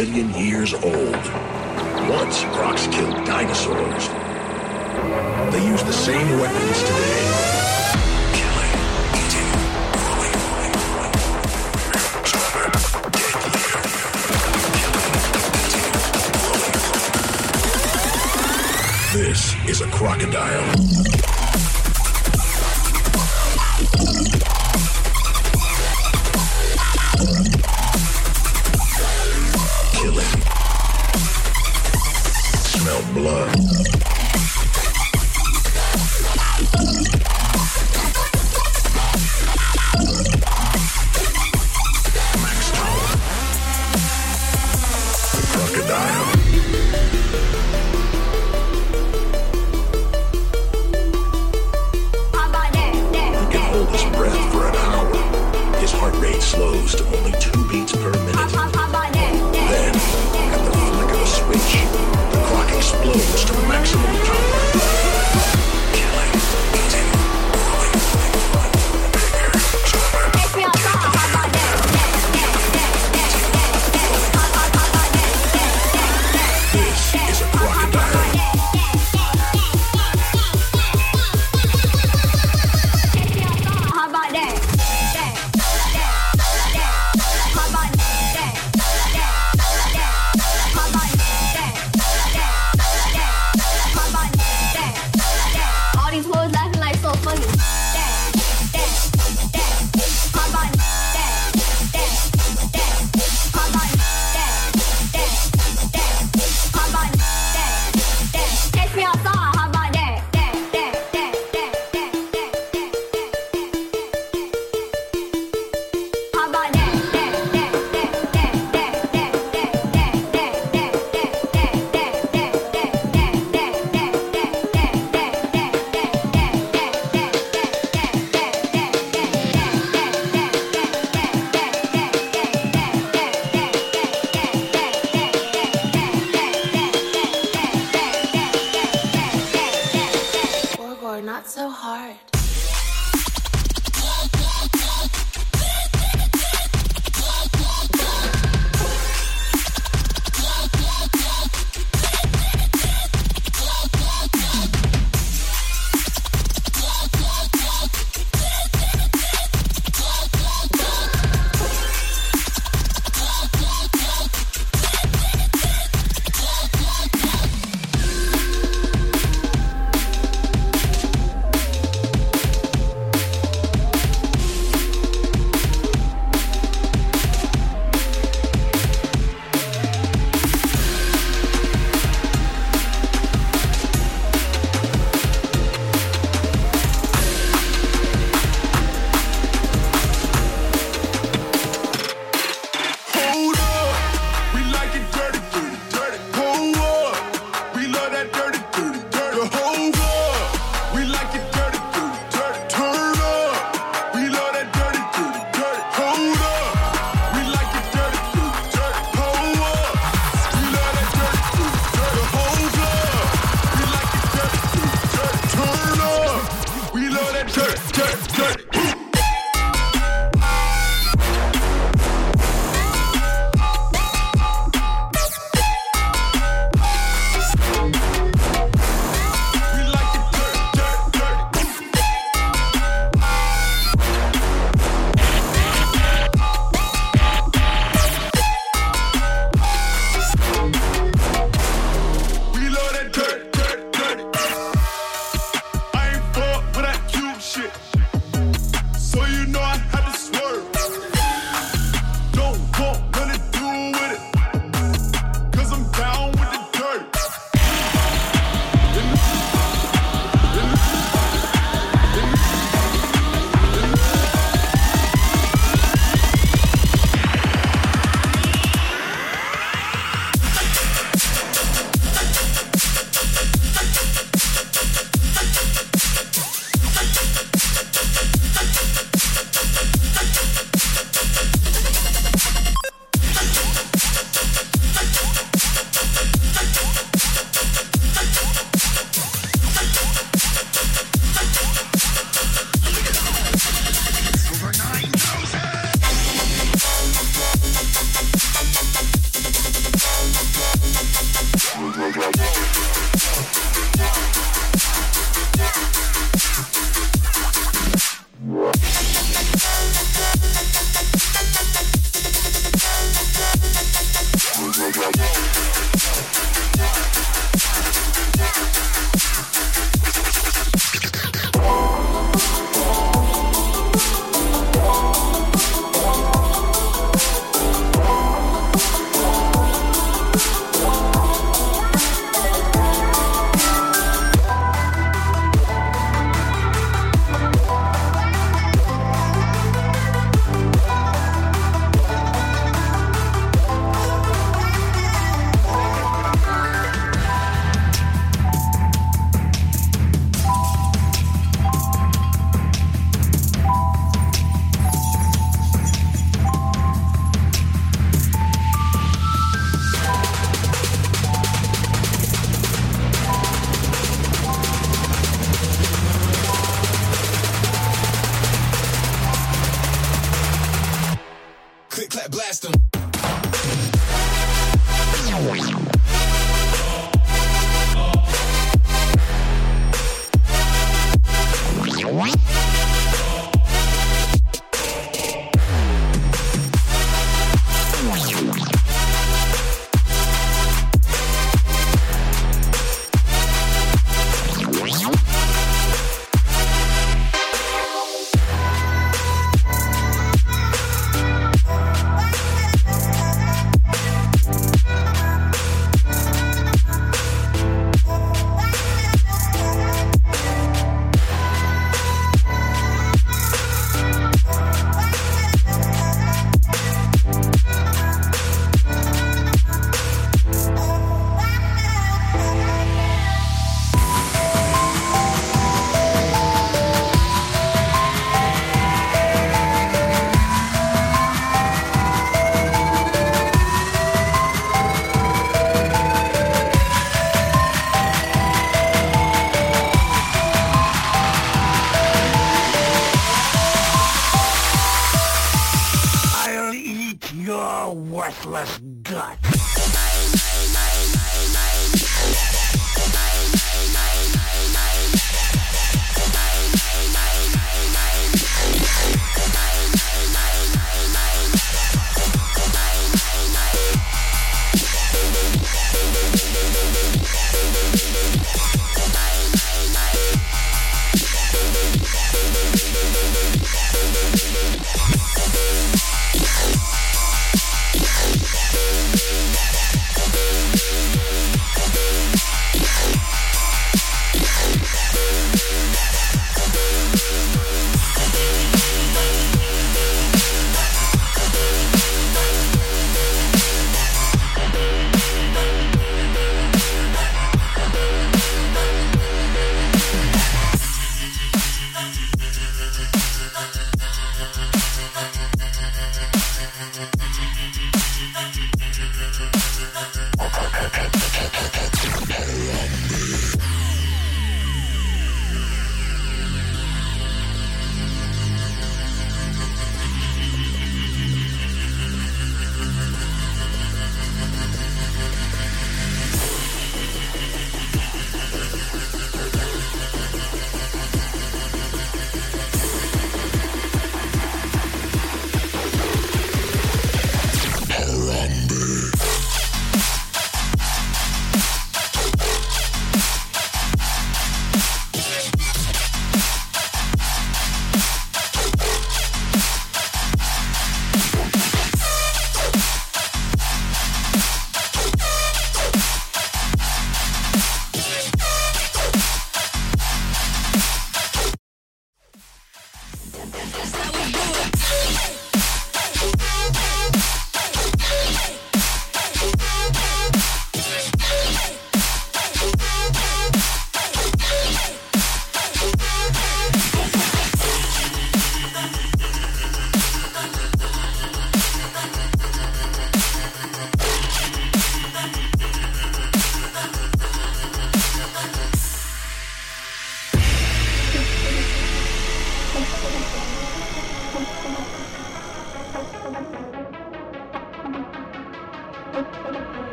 million years blood. not so hard.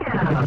Yeah.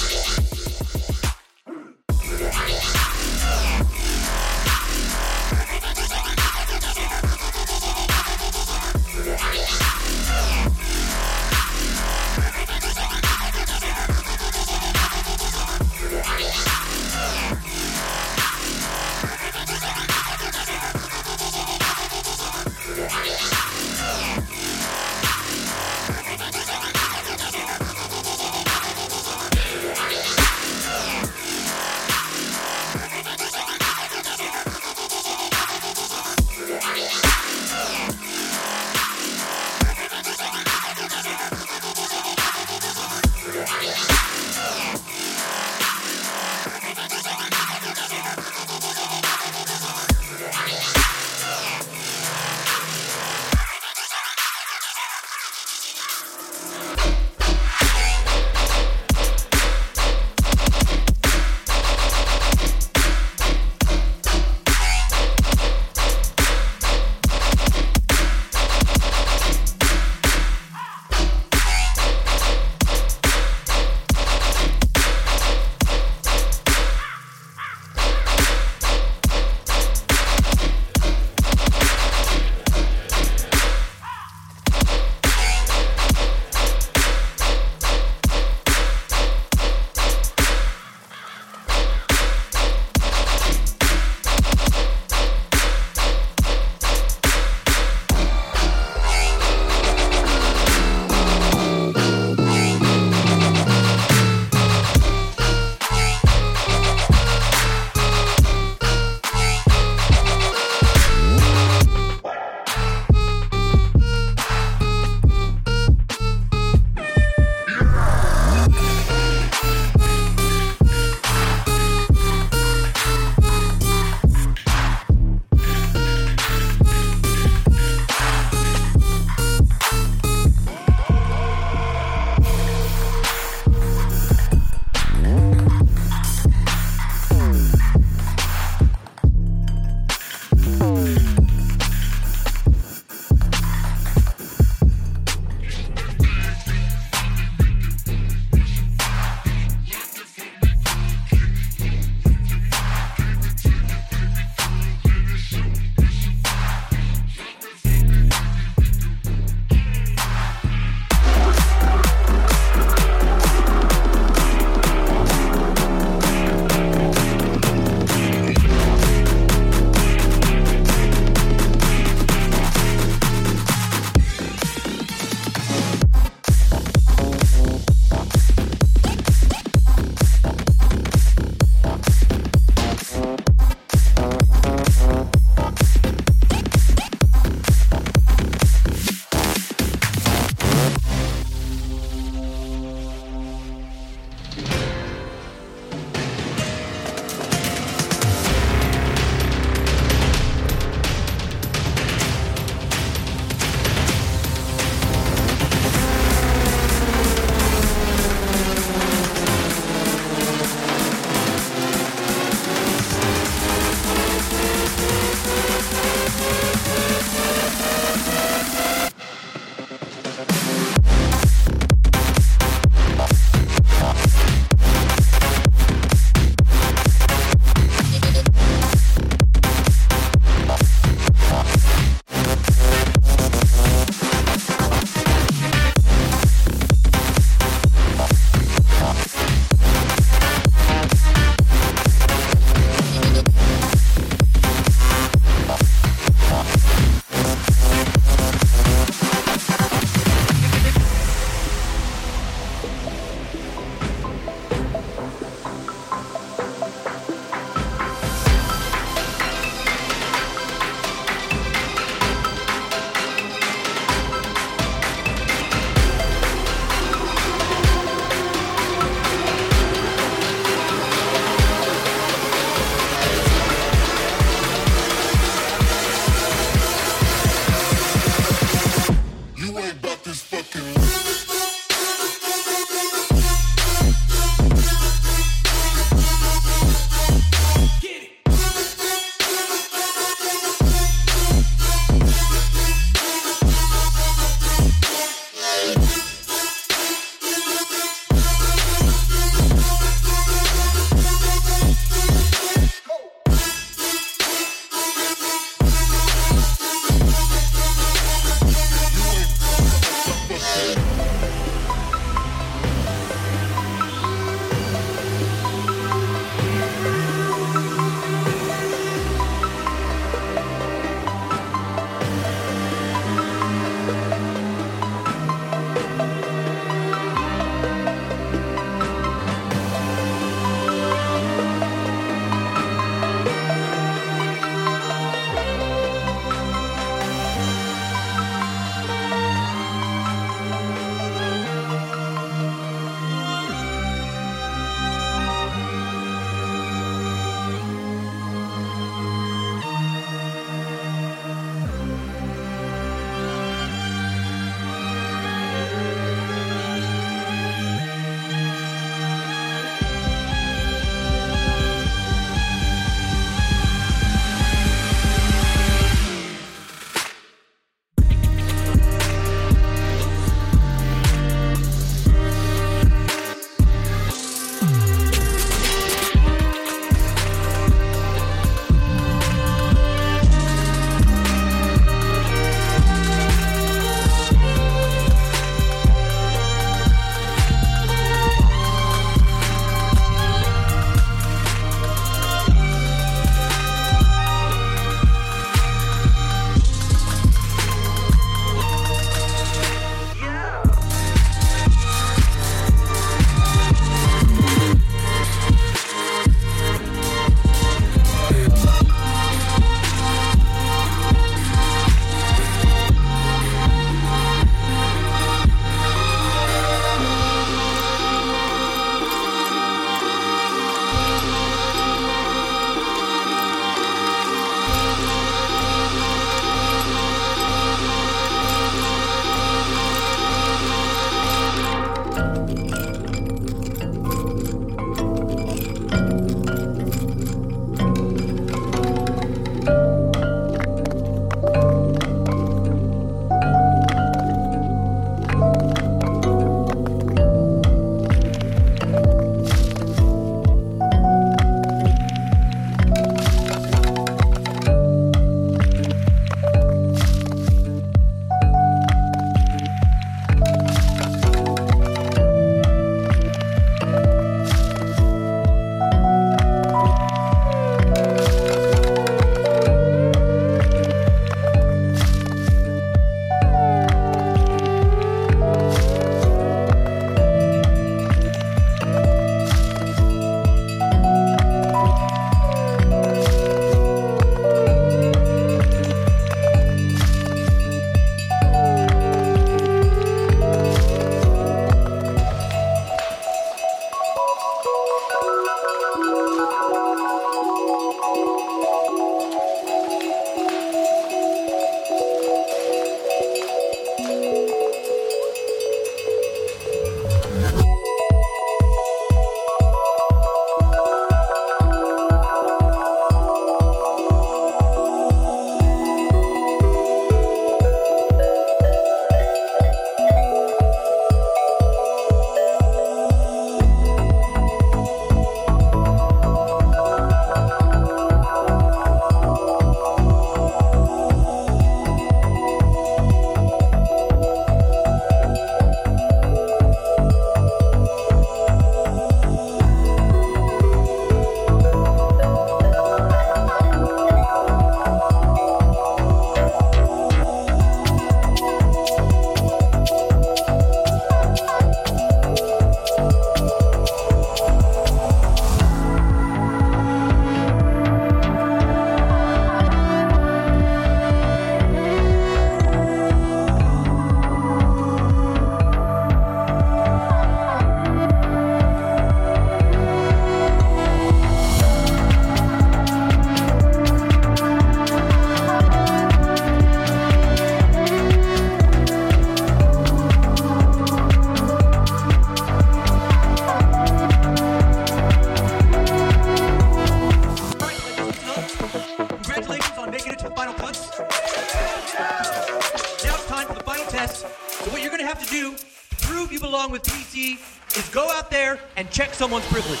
someone's privilege.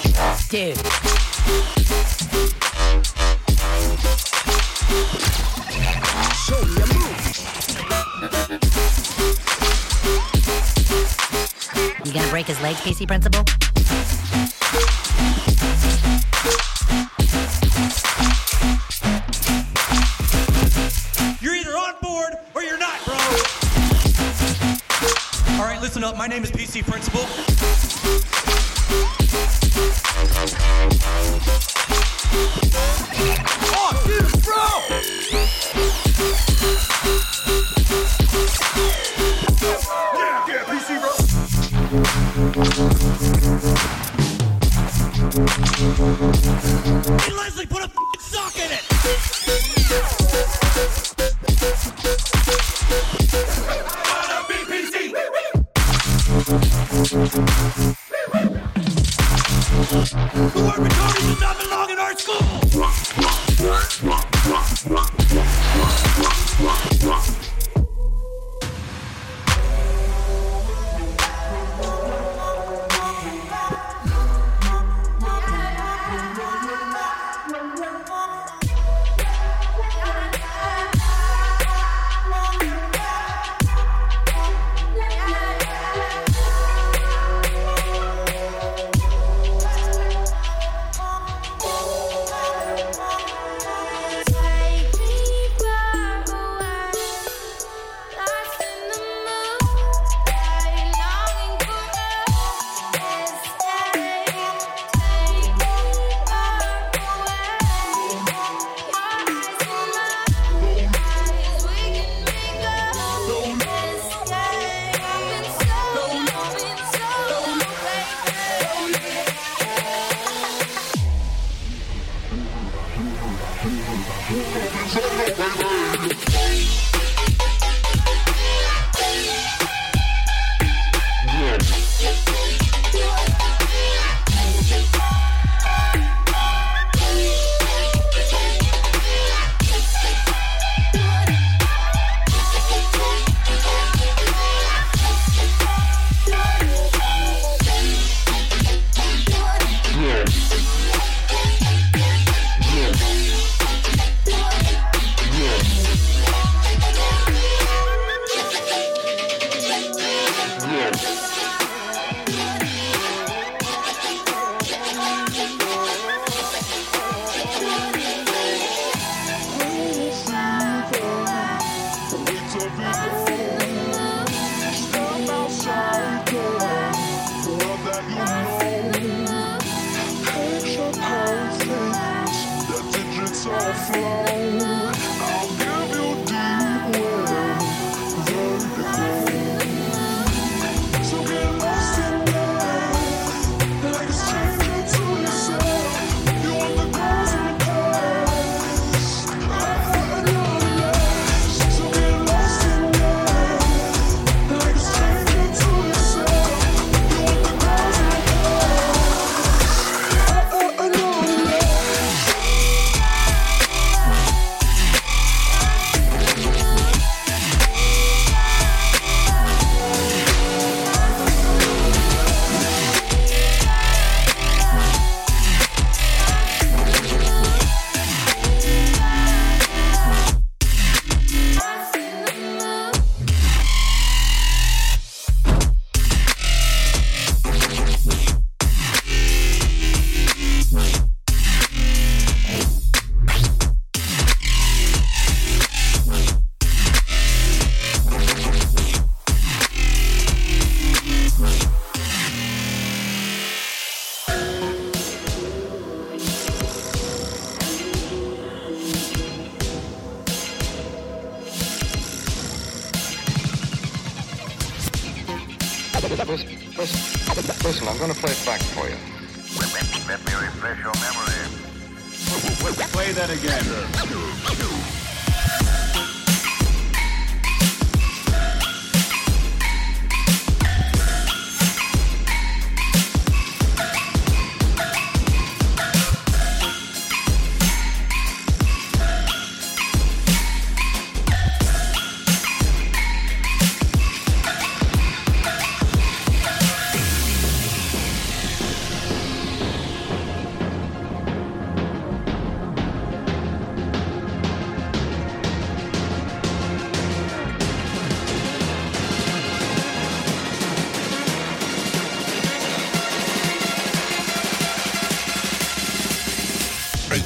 Dude. You gonna break his leg, PC Principal?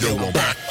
Yo, I'm back.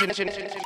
Menschen.